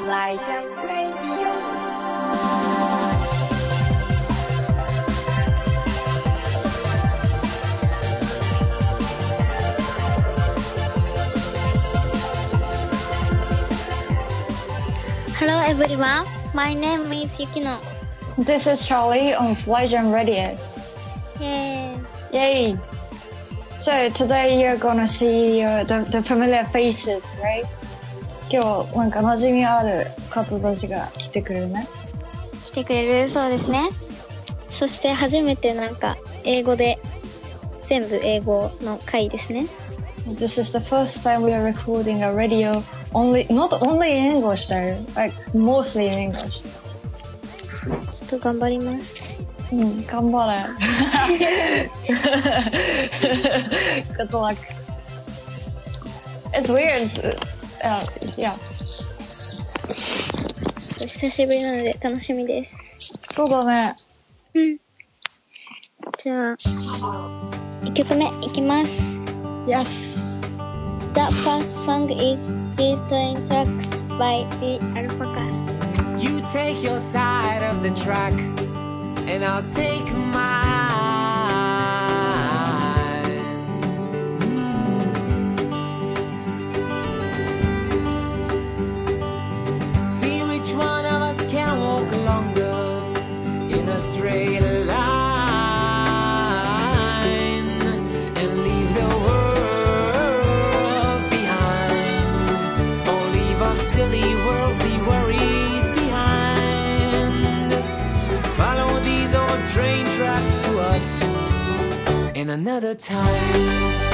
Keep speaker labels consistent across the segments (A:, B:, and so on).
A: Flyjam Radio.
B: Hello everyone, my name is Yukino.
C: This is Charlie on Flyjam Radio.
B: Yay!
C: Yay! So today you're gonna see uh, the, the familiar faces, right? 今日なんか馴染みある方たちが来てくれるね。
B: 来てくれるそうですね。そして初めてなんか英語で全部英語の回ですね。
C: This is the first time we are recording a radio only, not only in English though, like mostly in English.
B: ちょっと頑張ります。
C: うん、頑張れ。Good luck. It's weird. あいや。
B: 久しぶりなので楽しみです。
C: そうだね。
B: うん。じゃあ1曲目いきます。The first song is These Train Tracks by The Alpacas
D: take your side of the track And I'll take mine another time.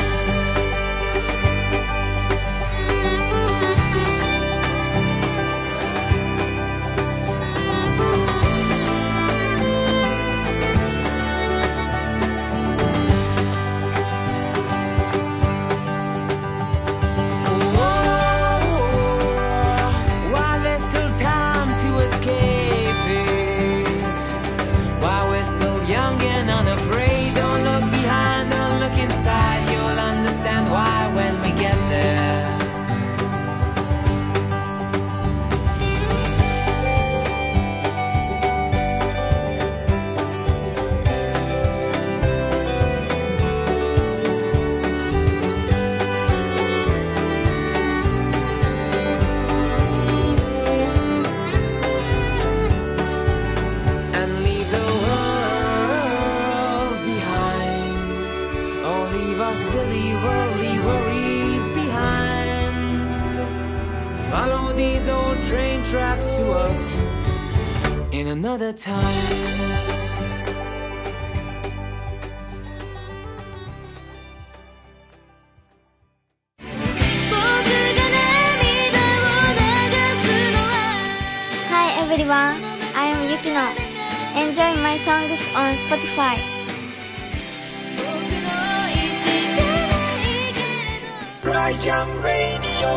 D: Jam Radio.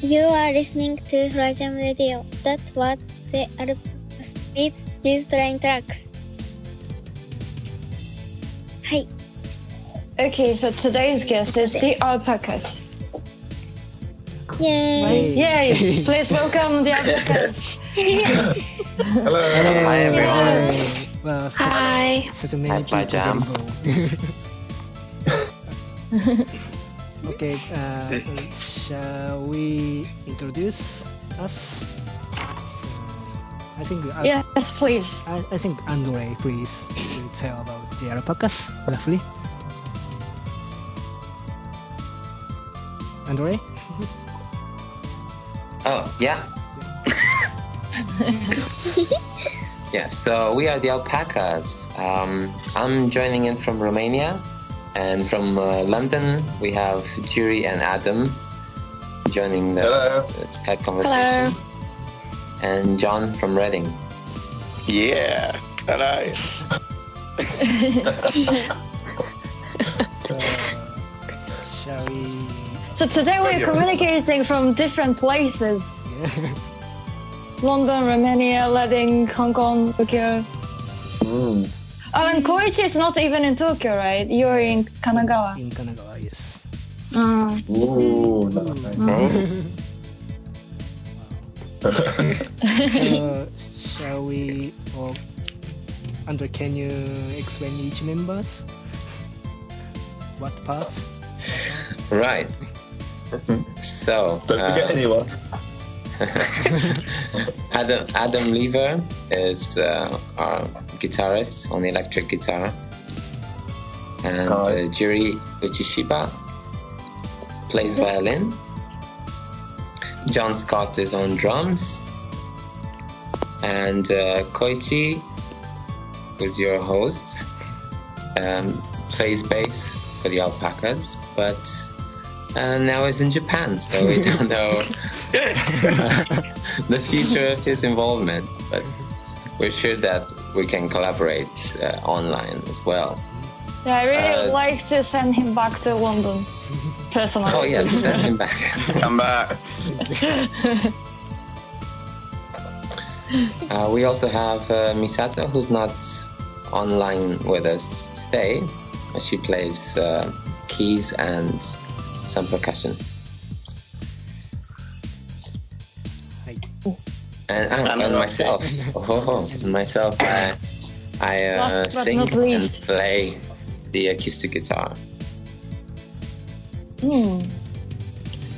B: You are listening to Rajam Radio. That was the album with these train tracks. Hi.
C: Okay, so today's guest is the alpacas.
B: Yay!
C: Yay! Please welcome the alpacas.
E: Hello.
F: Hi everyone.
G: Hi. such,
B: Hi.
G: Such a
F: Hi,
G: people. okay, uh, shall we introduce us? Uh, I think uh,
C: Yes, please.
G: I, I think Andre, please will tell about the alpacas roughly. Andre?
F: Oh, yeah. yeah, so we are the alpacas. Um, I'm joining in from Romania, and from uh, London we have Juri and Adam joining the
E: Hello.
F: uh, Skype conversation, and John from Reading.
E: Yeah. Hello.
G: So, shall we?
C: So today we're communicating from different places. London, Romania, Reading, Hong Kong, Tokyo.
F: Mm.
C: Oh, and Koichi is not even in Tokyo, right? You're in Kanagawa.
G: In Kanagawa, yes.
C: うん。
E: Ooh, nice.
G: Uh, shall we or Andre, can you explain each members? What parts?
F: Right. So,
E: Don't forget
F: uh,
E: anyone.
F: Adam Adam Lever is uh, our guitarist on the electric guitar, and
E: Hi.
F: uh, Jiri Uchishiba plays violin. John Scott is on drums, and uh, Koichi, who's your host, um, plays bass for the alpacas, but uh, now is in Japan, so we don't know the future of his involvement. But we're sure that we can collaborate uh, online as well.
C: Yeah, I really
F: Uh,
C: like to send him back to London. Personally.
F: Oh yes, send him back.
E: Come back.
F: Uh, we also have uh, Misato, who's not online with us today. She plays uh, keys and some percussion. And, and,
E: And
F: and
E: okay.
F: myself. Oh, and myself. I, I uh,
C: Last but
F: sing
C: not
F: and
C: least.
F: play the acoustic guitar.
C: Hmm.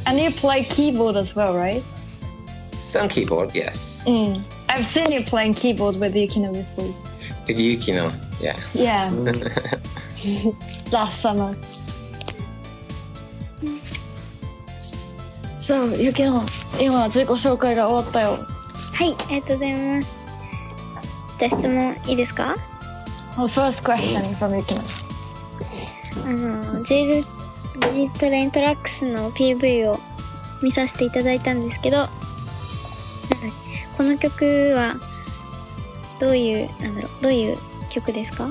C: And you play keyboard as well, right?
F: Some keyboard, yes.
C: Mm. I've seen you playing keyboard with Yukino before.
F: With Yukino, yeah.
C: Yeah, last summer. So, Yukino, 今自己紹介が終わったよ。
B: はい、ありがとうございます。じゃあ質問いいですか
C: Well, first question from Yukino.
B: あの、ジーズ、ジーズトレイントラックスの PV を見させていただいたんですけど、なんだっけこの曲は、どういう、なんだろう、どういう曲ですか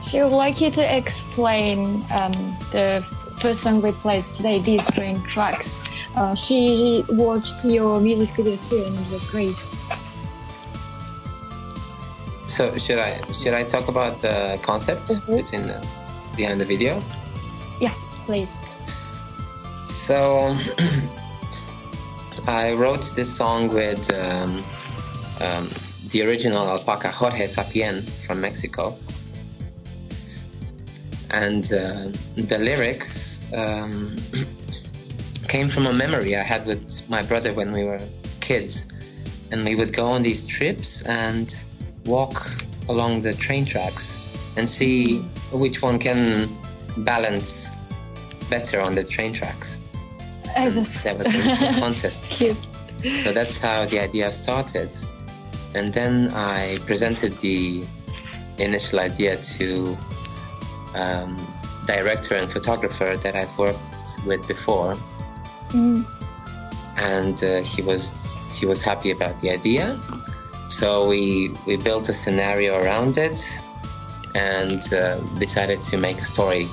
C: She would like you to explain um, the first song we played today, these string tracks. Uh, she watched your music video too, and it was great.
F: So should I should I talk about the concept
C: Mhm.
F: between the, behind the video?
C: Yeah, please.
F: So I wrote this song with um, um, the original alpaca Jorge Sapien from Mexico, and uh, the lyrics um, came from a memory I had with my brother when we were kids, and we would go on these trips and walk along the train tracks and see which one can balance better on the train tracks. That was a contest.
C: cute.
F: So that's how the idea started. And then I presented the initial idea to um, director and photographer that I've worked with before,
C: Mm.
F: and uh, he was he was happy about the idea. So we we built a scenario around it, and uh, decided to make a story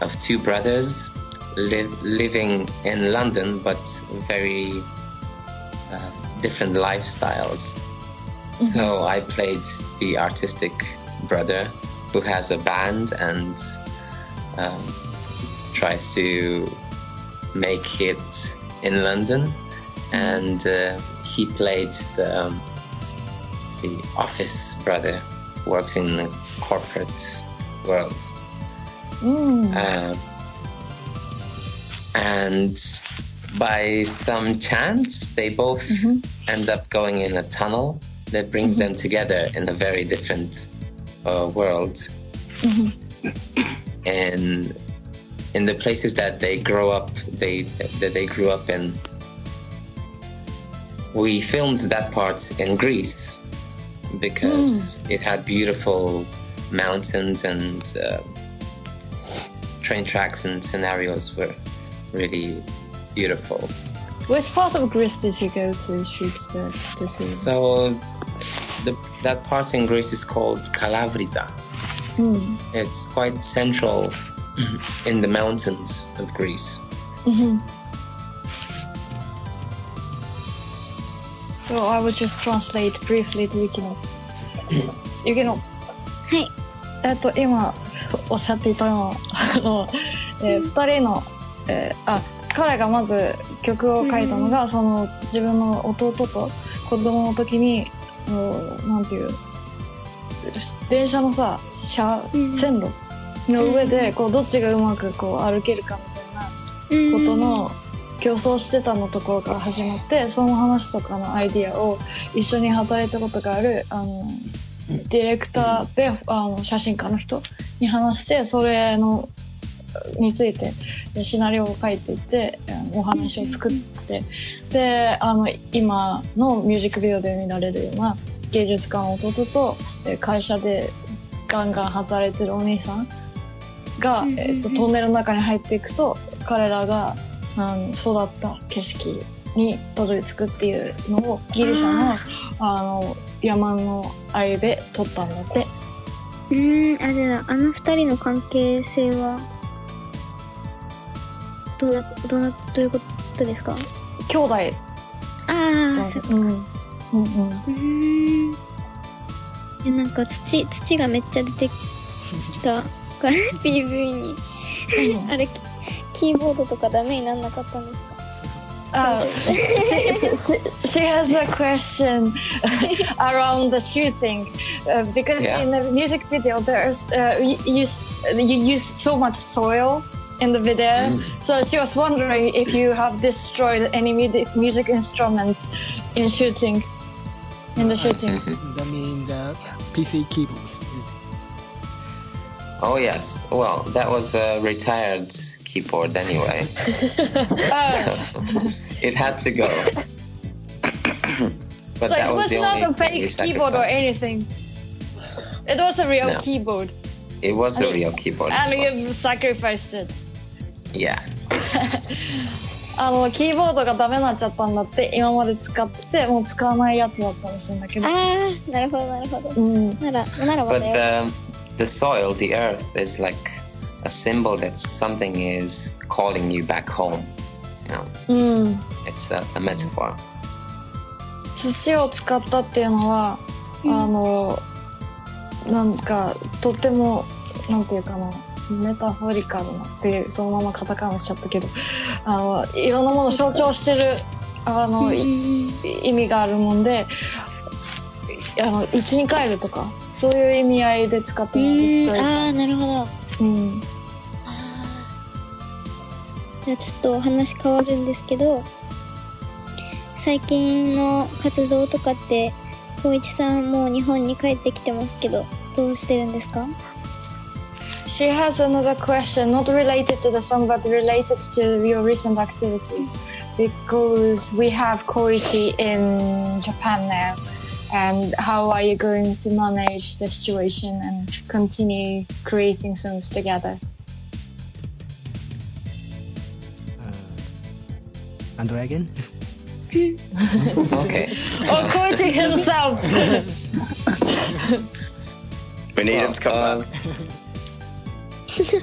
F: of two brothers live, living in London, but very uh, different lifestyles. So I played the artistic brother who has a band and um, tries to make it in London, and uh, he played the um, the office brother works in the corporate world.
C: Mm.
F: Uh, and by some chance, they both end up going in a tunnel that brings them together in a very different uh, world. And in the places that they grow up, they that they grew up in, we filmed that part in Greece because it had beautiful mountains and uh, train tracks and scenarios were really beautiful.
C: Which part of Greece did you go to shoot the, the scene?
F: So the, that part in Greece is called Kalavrita.
C: Mm.
F: It's quite central in the mountains of Greece.
C: hmm So I will just translate briefly to Yukino. Yukino.
B: はい。
C: えっと、今おっしゃっていたのは、あの、えー二人のえーあ彼がまず曲を書いたのが、その自分の弟と子供の時にもうなんていう電車のさ車
B: うん
C: 線路の上でこうどっちがうまくこう歩けるかみたいなことの競争してたのところから始まってその話とかのアイディアを一緒に働いたことがあるあのディレクターであの写真家の人に話してそれのについてシナリオを書いていってお話を作ってであの今のミュージックビデオで見られるような芸術家の弟とえ会社でガンガン働いてるお兄さんが、えっと、トンネルの中に入っていくと彼らがあの育った景色にたどり着くっていうのをギリシャのあの山の間で撮ったんだって。
B: うーん、あ、じゃあ、あの二人の関係性は、どうな、どうな、どういうことですか？
C: 兄弟
B: ああ、そっか。
C: うんうんうん
B: うーん。え、なんか土、土がめっちゃ出てきたから PV に。あれ、キキーボードとかダメになんなかったんですか
C: Uh, she, she, she, she has a question around the shooting uh, because
F: Yeah.
C: in the music video there's uh, you, you s- you use so much soil in the video
F: Mm.
C: so she was wondering if you have destroyed any music, music instruments in shooting in the shooting
G: That means the PC keyboard.
F: Oh yes. Well, that was a retired keyboard anyway.
C: uh,
F: it had to go. but
C: so
F: that
C: it
F: was
C: was
F: the
C: not
F: only
C: a
F: thing we
C: fake keyboard or
F: sacrificed.
C: anything it was a real
F: No.
C: keyboard
F: It was a
C: I mean,
F: real keyboard. of
C: and you
F: course.
C: sacrificed it
F: Yeah.
C: あのキーボードがダメになっちゃったんだって今まで使っててもう使わないやつだったらしいんだけど
B: ああ、なるほど、なるほど。
C: うん
B: なら、ならま
F: But
B: だよ。
F: the the soil, the earth, is like a symbol that something is calling you back home. You know,
C: うん、
F: it's a, a metaphor.
C: 土を使ったっていうのは、
B: うん
C: あのなんかとってもなんていうかなメタフォリカルなっていうそのままカタカナにしちゃったけどあのいろんなものを象徴してるあの、意味があるもんであの家に帰るとかそういう意味合いで使って
B: う
C: もらって
B: ん、ああ、なるほど。
C: うん
B: じゃあちょっとお話変わるんですけど、最近の活動とかって、光一さんもう日本に帰ってきてますけど、どうしてるんですか
C: She has another question, not related to the song, but related to your recent activities. Because we have Koichi in Japan now. And how are you going to manage the situation and continue creating songs together?
G: Uh, and Dragon.
F: Okay.
C: Or Koichi himself!
E: We need him to come
F: Uh,
E: back.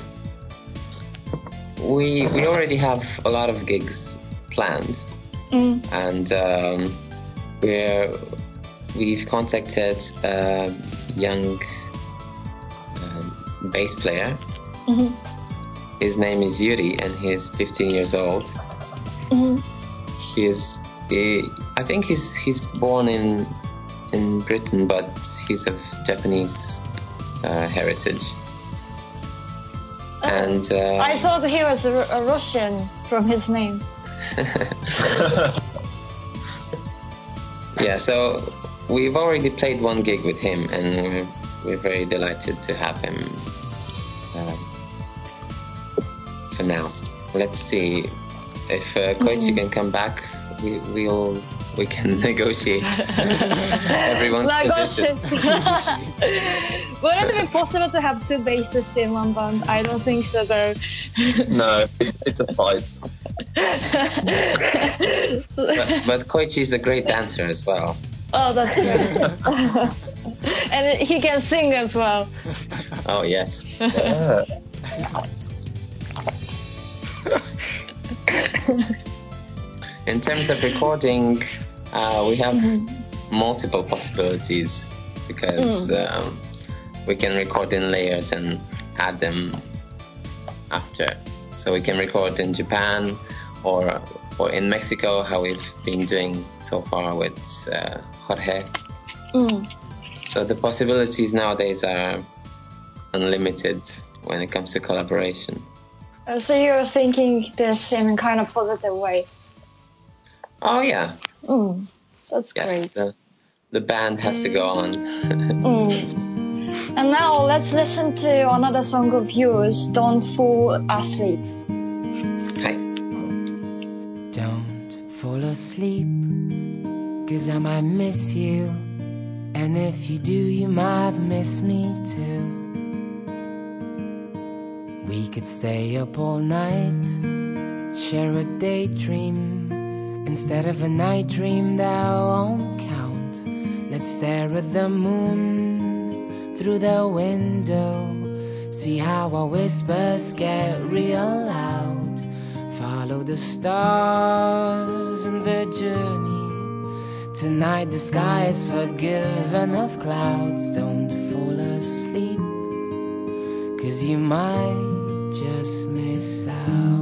F: we we already have a lot of gigs planned,
C: Mm.
F: and um, we're we've contacted a young um, bass player.
C: Mhm.
F: His name is Yuri, and he's 15 years old.
C: Mhm.
F: He's he, I think he's he's born in in Britain, but he's of Japanese uh, heritage. And uh,
C: I thought he was a, a Russian from his name.
F: yeah, so we've already played one gig with him, and we're, we're very delighted to have him um, for now. Let's see if uh, Koichi can come back. We, we'll we can negotiate everyone's position.
C: Wouldn't it be possible to have two bassists in one band? I don't think so though.
E: No, it's, it's a fight.
F: But, but Koichi is a great dancer as well.
C: Oh, that's good. and he can sing as well.
F: Oh yes.
E: Yeah.
F: In terms of recording, uh, we have multiple possibilities because um, we can record in layers and add them after. so we can record in Japan or or in Mexico, how we've been doing so far with uh, Jorge.
C: Mm.
F: So the possibilities nowadays are unlimited when it comes to collaboration.
C: Uh, so you're thinking this in a kind of positive way.
F: Oh yeah.
C: Mm. That's
F: yes,
C: great.
F: The, the band has to go on.
C: mm. And now let's listen to another song of yours, "Don't Fall Asleep."
D: Fall asleep, cause I might miss you. And if you do, you might miss me too. We could stay up all night, share a daydream. Instead of a night dream that won't count, let's stare at the moon through the window. See how our whispers get real loud. Follow the stars in the journey. Tonight the sky is forgiven of clouds. Don't fall asleep, cause you might just miss out.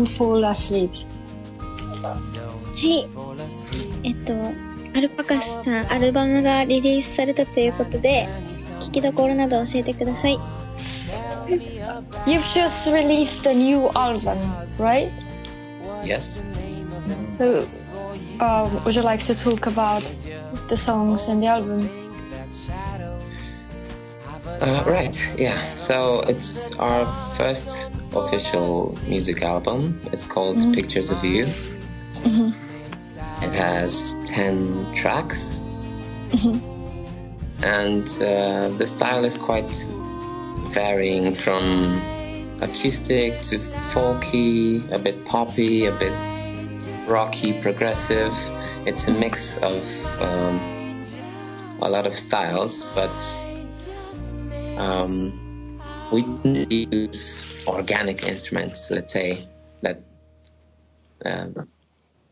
D: Don't Fall Asleep.
B: はい。えっと、アルパカスさん、アルバムがリリースされたということで、聴きどころなど教えてください。
C: You've just released a new album, right?
F: Yes.
C: So, um, would you like to talk about the songs in the album?
F: Uh, right, yeah. So it's our first official music album. It's called Pictures of You. It has 10 tracks. And uh, the style is quite varying from acoustic to folky, a bit poppy, a bit rocky, progressive. It's a mix of um, a lot of styles, but um, we didn't use organic instruments, let's say, that um,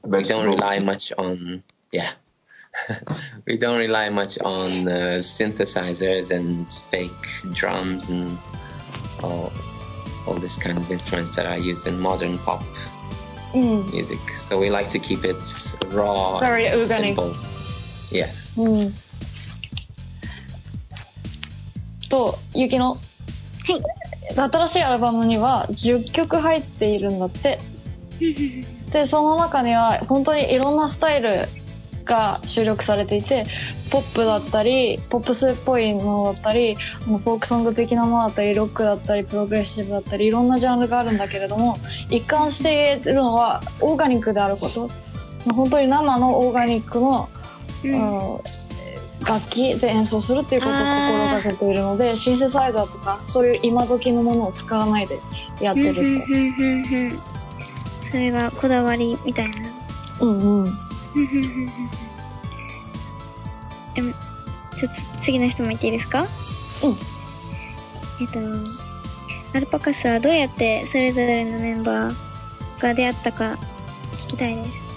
F: we don't rely much on, yeah. we don't rely much on uh, synthesizers and fake drums and all, all this kind of instruments that are used in modern pop
C: Mm.
F: music. So we like to keep it raw,
C: Very
F: and
C: organic.
F: simple. Yes.
C: うん。と、ゆきの。
B: はい。
C: 新しいアルバムには10曲入っているんだって。で、その中には本当にいろんなスタイルが収録されていて、ポップだったり、ポップスっぽいものだったり、フォークソング的なものだったり、ロックだったり、プログレッシブだったり、いろんなジャンルがあるんだけれども、一貫しているのはオーガニックであること。本当に生のオーガニックのあの楽器で演奏するっていうことを心がけているのでシンセサイザーとかそういう今時のものを使わないでやってるって
B: ふんふんふんふんそれがこだわりみたいな。
C: うんうん。
B: でもちょっと次の質問いっていいですか？
C: うん。
B: えっとアルパカスはどうやってそれぞれのメンバーが出会ったか聞きたいです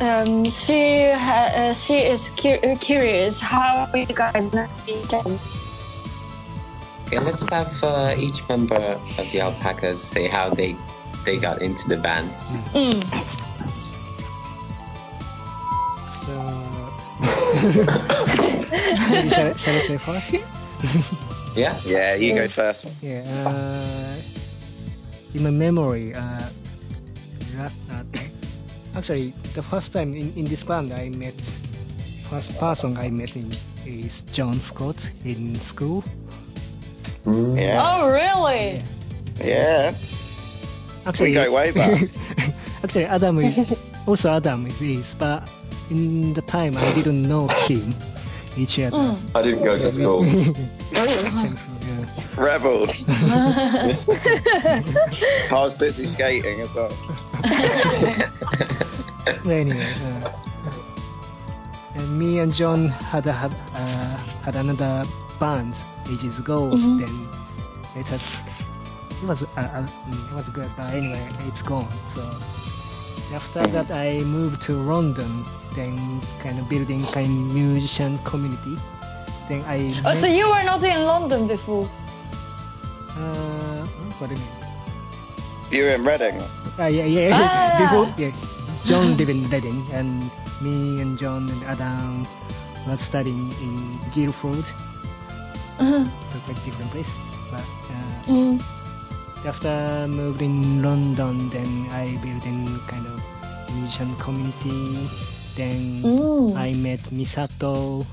C: Um, she ha- uh, she is cu- curious how you guys met each other.
F: Okay, let's have uh, each member of the alpacas say how they they got into the band.
C: うん
G: So, shall, I- shall I say first?
F: Yeah.
E: Yeah, you go first.
G: Yeah. Uh, in my memory, uh, last, uh, actually, the first time in, in this band I met, first person I met in, is John Scott in school. Mm.
H: Yeah.
C: Oh, really?
H: Yeah.
G: Actually,
H: We go way back.
G: actually, Adam is also Adam is, is, but in the time I didn't know him, each other. Mm.
E: I didn't go to school.
G: Same.
H: Rebel. I was busy skating as well.
G: But anyway, uh, and me and John had a, had, uh, had another band ages ago. Then it has it was uh, uh, it was good, but anyway, it's gone. So after that, I moved to London. Then kind of building kind of musician community. Then I
C: Oh,
G: met,
C: so you were not in London before?
G: uh, what do you mean?
H: You were in Reading.
G: Uh, yeah, yeah.
C: Ah.
G: Before, yeah, John lived in Reading, and me and John and Adam was studying in Guildford. So quite different place. But uh,
C: Mm.
G: after moved in London, then I built in kind of musician community. Then
C: Mm.
G: I met Misato.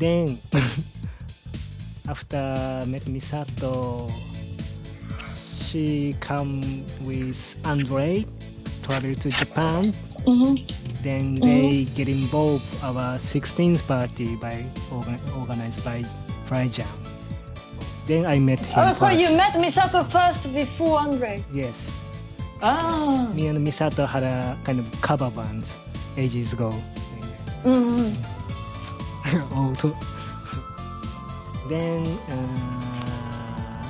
G: Then after met Misato, she come with Andre, travel to Japan.
C: Mhm.
G: Then they get involved our 16th party by organ- organized by Fryjam. Then I met him.
C: Oh, so you met Misato first before Andre?
G: Yes.
C: Ah.
G: Me and Misato had a kind of cover band ages ago.
C: Mm.
G: oh, to... then uh,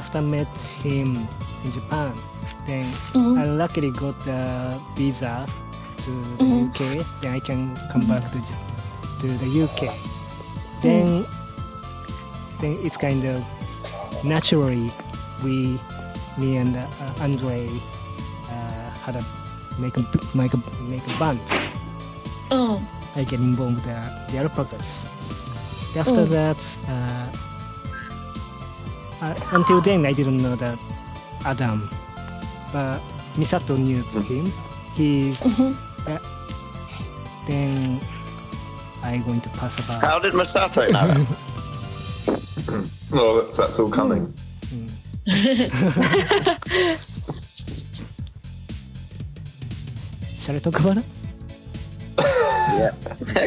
G: after met him in Japan, then
C: Mhm.
G: I luckily got the visa to the
C: Mhm.
G: UK. Then I can come back to to the UK. Then then it's kind of naturally we me and uh, Andre uh, had a make a make a make a band.
C: Mm.
G: I get involved with the, the alpacas. After
C: Mm.
G: that, uh, uh, until then I didn't know that Adam, but Misato knew him. He
C: Mhm.
G: uh, then I going to pass about.
H: How did Masato know it?
E: Well, that's, that's all coming.
G: Shall I talk about it?
H: yeah.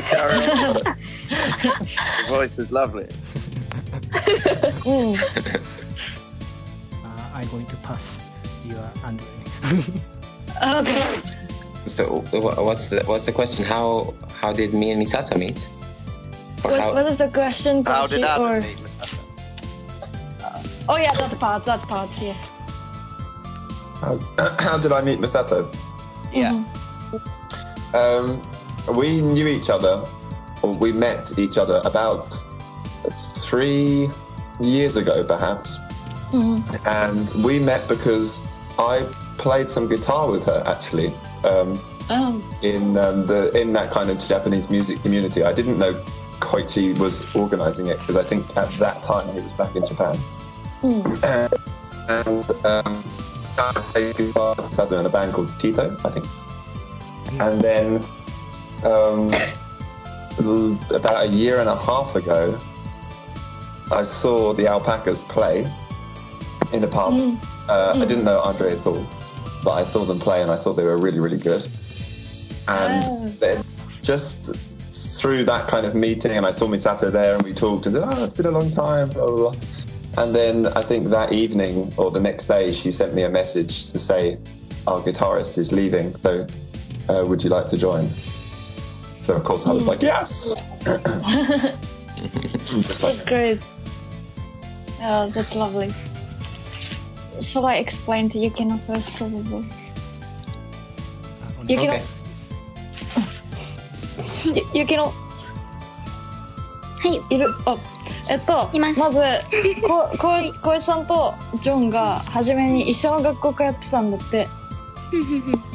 H: Karen. Your voice is lovely.
C: Mm.
G: Uh, I'm going to pass your Andre.
C: Okay.
F: So what's the, what's the question? How how did me and Misato meet?
C: What,
F: how,
C: what is the question?
H: How did
C: Koichi,
H: Adam
C: or-
H: meet Masato?
C: Oh yeah, that part, that part, yeah.
E: How, how did I meet Misato?
H: Yeah.
E: Um, we knew each other, or we met each other about three years ago, perhaps.
C: Mhm.
E: And we met because I played some guitar with her, actually, um,
C: Oh.
E: in um, the in that kind of Japanese music community. I didn't know Koichi was organising it because I think at that time he was back in Japan.
C: Mm.
E: and um, I played guitar with in a band called Tito, I think. And then um, about a year and a half ago, I saw the alpacas play in a pub.
C: Mm.
E: Uh, I
C: Mm.
E: didn't know Andre at all, but I saw them play and I thought they were really, really good. And
C: Oh.
E: then just through that kind of meeting, and I saw Misato there and we talked and said, Oh, it's been a long time, blah, blah, blah. And then I think that evening or the next day, she sent me a message to say, Our guitarist is leaving, so uh, would you like to join? So, of course, I was like, Yes! Just like,
C: That's great. Oh, that's lovely. Shall I explain to Yukino first, probably? You can-
F: okay.
C: ゆゆきの
B: はい
C: いる。あえっと
B: います。
C: ずこ こい小石さんとジョンが初めに一緒の学校通ってたんだって。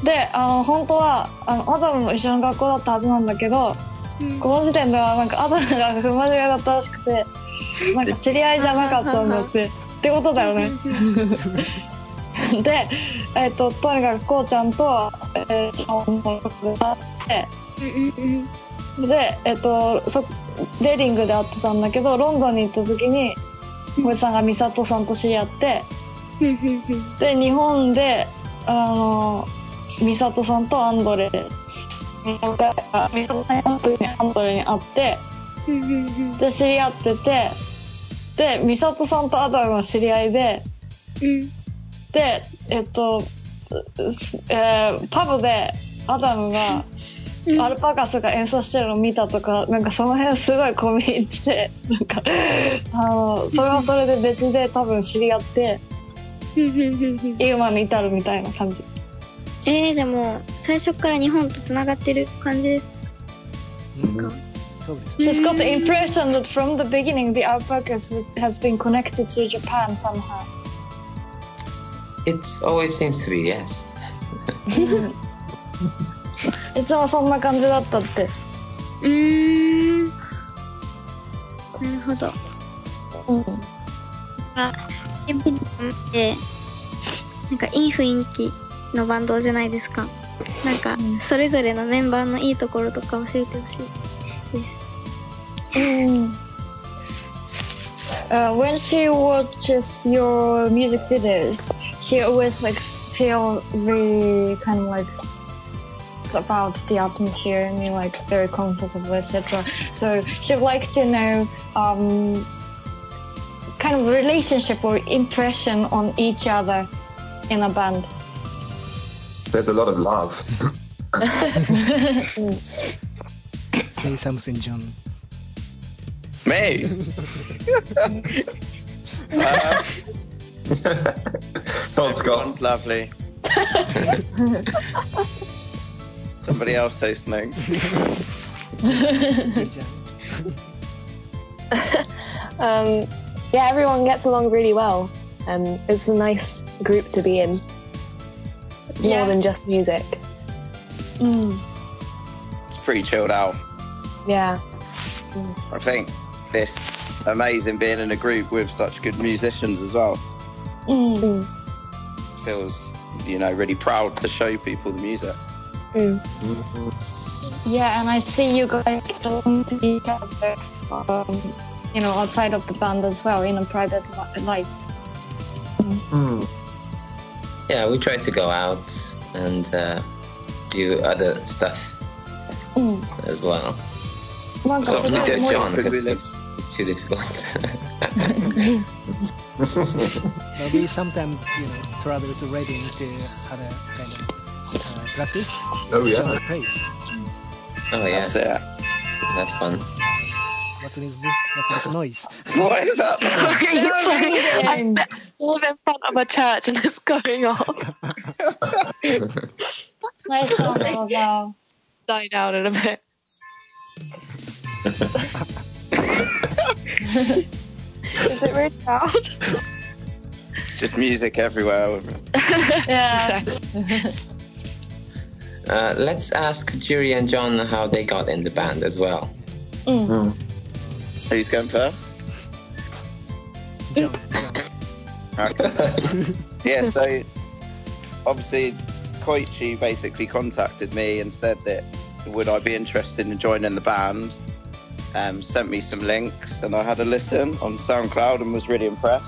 C: であの本当はあのアダムも一緒の学校だったはずなんだけどこの時点ではなんかアダムが不真面目だったらしくてなんか知り合いじゃなかったんだってってことだよね。で、えっととにかくこうちゃんと、えー、があってで、えっとそレーディングで会ってたんだけどロンドンに行った時に小井さんが美里さんと知り合ってで日本であの美里さんとアンドレ美里さんアンドレに会ってで知り合っててで美里さんとアダムは知り合いででえっと、えーパブでアダムがアルパカスが演奏してるの見たとかなんかその辺すごい込み入っててなんかあのそれはそれで別で多分知り合って今に至るみたいな感じ。
B: えー、じゃあもう最初から日本とつながってる感じです
G: うんそうです。
C: She's got the impression that from the beginning the alpacas has been connected to Japan somehow
F: It always seems to be, yes.
C: いつもそんな感じだったって
B: うーんなるほど
C: うん
B: あエブリンってなんかいい雰囲気のバンドじゃないですかなんか
C: うん
B: それぞれのメンバーのいいところとか教えてほしい
C: please. uh, when she watches your music videos, she always like feel very kind of like about the atmosphere and mean like very comfortable etc so she'd like to know um, kind of relationship or impression on each other in a band
E: there's a lot of love
G: Say something, John.
H: Me? uh,
E: Come on, Scott.
H: everyone's lovely. Somebody else say something.
I: Um, yeah, everyone gets along really well, and it's a nice group to be in. It's
C: Yeah.
I: more than just music.
C: Mm.
H: It's pretty chilled out.
I: Yeah.
H: I think this amazing being in a group with such good musicians as well.
C: Mm.
H: Feels, you know, really proud to show people the music.
C: Yeah, and I see you guys get along to each other, um, you know, outside of the band as well in a private life.
E: Mm.
F: Yeah, we try to go out and uh, do other stuff
C: Mm.
F: as well. Så absolut, jag kan to the
G: point. sometimes, you know, travel to Reading to have a kind of uh, practice.
E: Oh yeah.
G: Place.
F: Oh yeah.
H: That's, uh,
F: that's fun.
G: What is this? What's this noise?
H: What is that?
I: Sorry, I live in front of a church and it's going off.
C: Nice. Oh, wow.
I: Die down in a bit. Is it really loud?
H: Just music everywhere.
C: yeah.
F: Uh, let's ask Jury and John how they got in the band as well.
C: Mm.
H: Who's going first?
G: John. John.
H: Okay. yeah, so obviously Koichi basically contacted me and said that would I be interested in joining the band. Um, sent me some links and I had a listen on SoundCloud and was really impressed.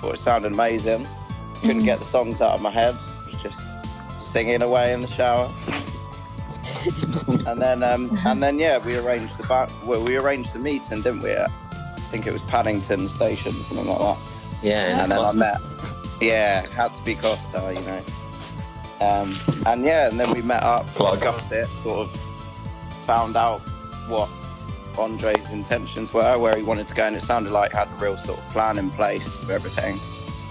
H: Thought it sounded amazing. Couldn't get the songs out of my head. Was just singing away in the shower. and then um, and then yeah, we arranged the ba- well, we arranged the meeting, didn't we? I think it was Paddington Station, something like that
F: Yeah,
H: and then I met. Yeah, had to be Costa, you know. Um, and yeah, and then we met up,
E: Plug.
H: discussed it, sort of found out what Andre's intentions were, where he wanted to go, and it sounded like he had a real sort of plan in place for everything.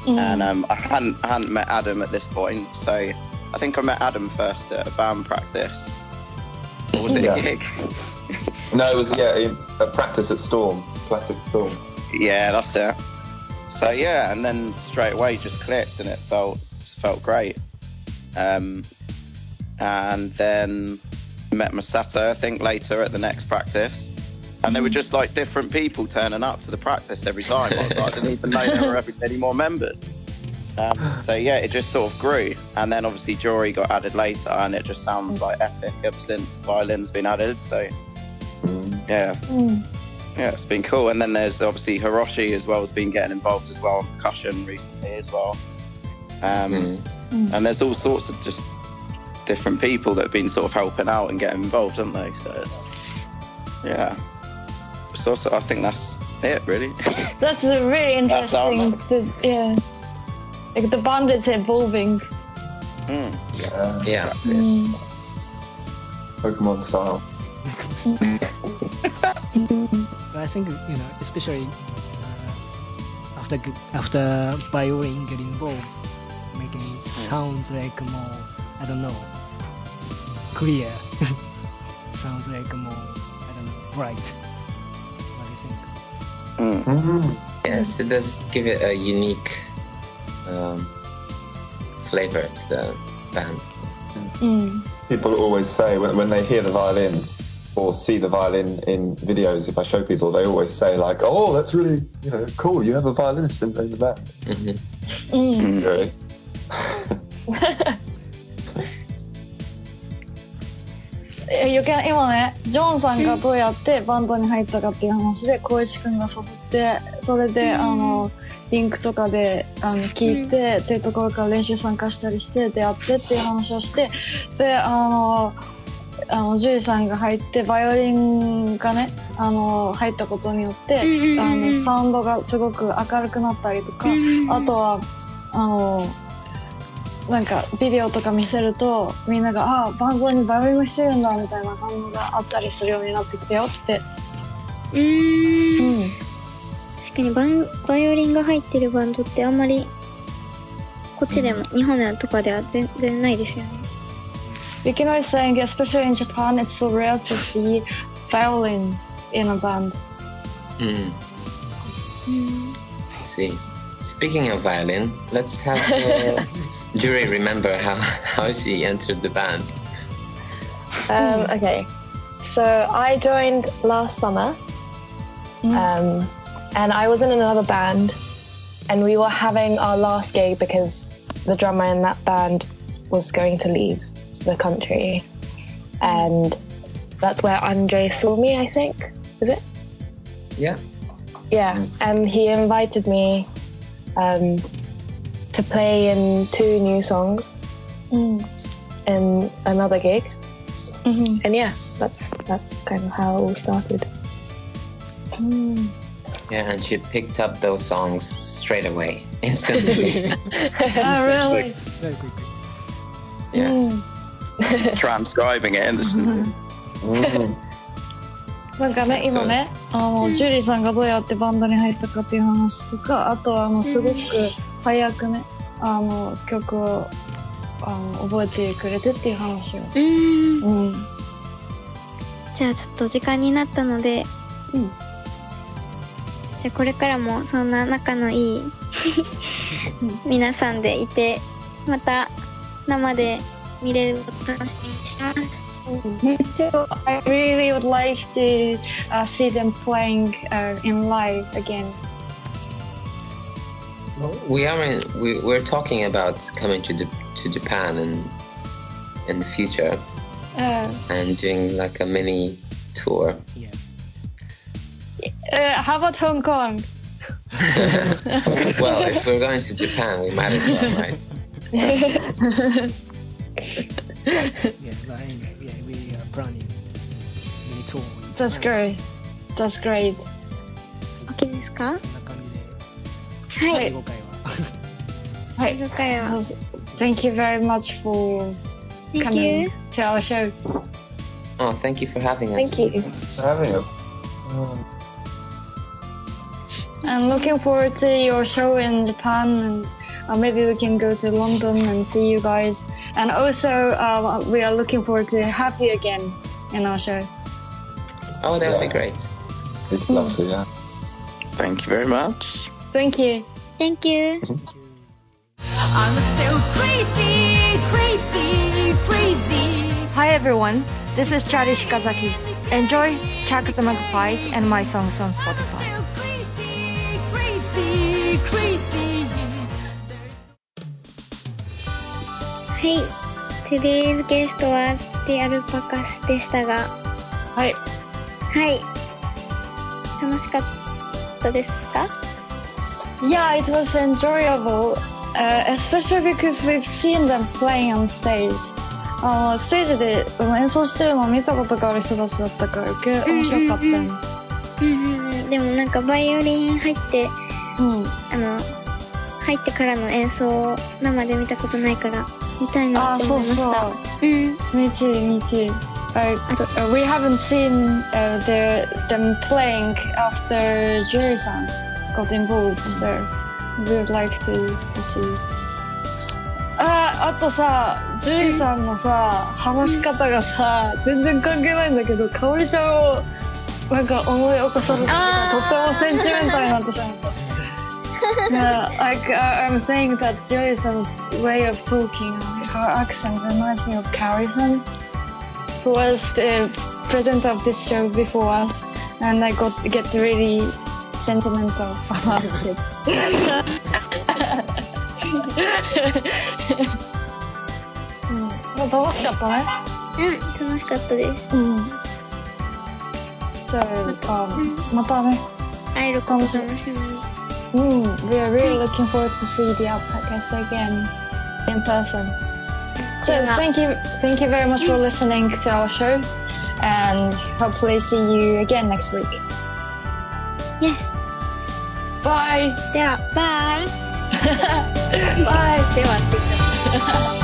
C: Mm.
H: And um, I hadn't I hadn't met Adam at this point, so I think I met Adam first at a band practice. Or was it
E: Yeah.
H: a gig?
E: No, it was yeah, a practice at Storm, classic Storm.
H: Yeah, that's it. So yeah, and then straight away just clicked, and it felt felt great. Um, and then met Masato, I think, later at the next practice, And they were just like different people turning up to the practice every time. I was like, I didn't even know there were any more members. Um, so yeah, it just sort of grew, and then obviously Jory got added later, and it just sounds like epic ever since violin's been added. So yeah,
C: Mm.
H: yeah, it's been cool. And then there's obviously Hiroshi as well has been getting involved as well on percussion recently as well. Um,
F: Mm.
C: Mm.
H: And there's all sorts of just different people that have been sort of helping out and getting involved, haven't they? So it's yeah. So also, I think that's it really.
C: That's a really interesting. to, yeah. Like the band is evolving.
H: Mm.
E: Yeah.
F: Yeah.
C: Mm.
E: Pokemon style.
G: But I think you know, especially uh, after g- after violin get involved, making it sounds like more I don't know clear. sounds like more I don't know bright.
H: Mm.
F: Yes, it does give it a unique um, flavor to the band.
C: Mm.
E: People always say when, when they hear the violin or see the violin in videos, if I show people, they always say like, "Oh, that's really you know cool. You have a violinist in, in the band."
F: hmm
C: Mm.
E: Really?
C: 余計今ねジョンさんがどうやってバンドに入ったかっていう話で光一くんが誘ってそれで、あのリンクとかであの聞いて、っていうところから練習参加したりして出会ってっていう話をしてであのあのジュリさんが入ってバイオリンがねあの入ったことによって、
B: うんうんうん
C: あのサウンドがすごく明るくなったりとか、あとはあのなんかビデオとか見せるとみんなが「あバンドにバイオリンがしてるんだ」みたいな反応があったりするようになってきたよって。
B: うーん
C: うん
B: 確かにバンバイオリンが入ってるバンドってあんまりこっちでも、日本でとかでは全然ないですよね
C: Yukino is saying, especially in Japan, it's so rare to see violin in a band.
F: Mm. I see. Speaking of violin, let's have uh, Jury remember how, how she entered the band.
I: Um, okay, so I joined last summer, um, and I was in another band, and we were having our last gig because the drummer in that band was going to leave the country, and that's where Andre saw me. I think is it?
F: Yeah.
I: Yeah, and he invited me um, to play in two new songs
C: Mm.
I: in another gig.
C: Mhm.
I: And yeah, that's that's kind of how it all started.
C: Mm.
F: Yeah, and she picked up those songs straight away, instantly.
C: Oh, really?
G: Very quickly.
F: yes.
C: Mm.
H: Transcribing it. And just,
E: Mm.
C: なんかね
F: そう
C: 今ねあのジュリーさんがどうやってバンドに入ったかっていう話とかあとはあのすごく 早くねあの曲をあの覚えてくれてっていう話を。
B: うーん
C: うん
B: じゃあちょっと時間になったので、
C: うん
B: じゃあこれからもそんな仲のいい皆さんでいてまた生で見れることを楽しみにしてます。
C: Me too. I really would like to uh, see them playing uh, in live again.
F: We are in, we, we're talking about coming to the, to Japan in in the future
C: Uh,
F: and doing like a mini tour.
G: Yeah.
C: uh, how about Hong Kong?
F: well, if we're going to Japan, we might as well, right?
G: Yeah, but anyway, yeah, we are planning mini tour. in
C: That's
G: Japan.
C: great. That's great.
B: OK ですか
G: そんな感じで、
B: はい。
G: 英語会話。
C: はい
B: 英語会話
C: So, thank you very much for
B: Thank
C: coming
B: you.
C: to our show.
F: Oh, thank you for having us.
I: Thank you.
E: For having us. Mm.
C: I'm looking forward to your show in Japan and uh, maybe we can go to London and see you guys. And also, uh, we are looking forward to have you again in our show.
F: Oh, that would be
E: Yeah.
F: great.
E: We'd love to, yeah.
H: thank you very much.
C: Thank you.
B: Thank you.
A: I'm still crazy, crazy, crazy.
J: Hi everyone, this is Chari Shikazaki.
B: enjoy Chuck the Magpies and my songs on Spotify.
A: Crazy, crazy.
B: はい。Today's guest was the alpacas でしたが、
C: はい。
B: はい。楽しかったですか
C: Yeah, it was enjoyable, uh, especially because we've seen them playing on stage. あのステージであの演奏してるのを見たことがある人たちだったから余計面白かったよね。
B: うんうんうん。でもなんかバイオリン入って、
C: うん。
B: あの、入ってからの演奏を生で見たことないから、見たいな
C: あ、
B: って
C: そう
B: 思いました。
C: そう。
B: うん。
C: Me too, me too. Uh, uh, we haven't seen uh, their, them playing after Jerry-san got involved, so we would like to, to see. Uh, ああとさジュリさんのさ話し方がさ全然関係ないんだけどかおりちゃんをなんか思い起こされたとってもセンチメンタルになってしまった。yeah, uh, I, I, I'm saying that way of talking, her accent reminds me of Kaori-san, who was the president of this show before us, and I got get really sentimental about it. うん、まあ楽しかったね。
B: うん、楽しかったです。
C: うん。So, um, またね。
B: 会えること楽しみに。
C: Mm, we are really looking forward to see the alpacas again in person. So
B: Yeah.
C: thank you, thank you very much for listening to our show, and hopefully see you again next week.
B: Yes!
C: Bye.
B: では、バイ
C: Bye.
B: ではって言っちゃった。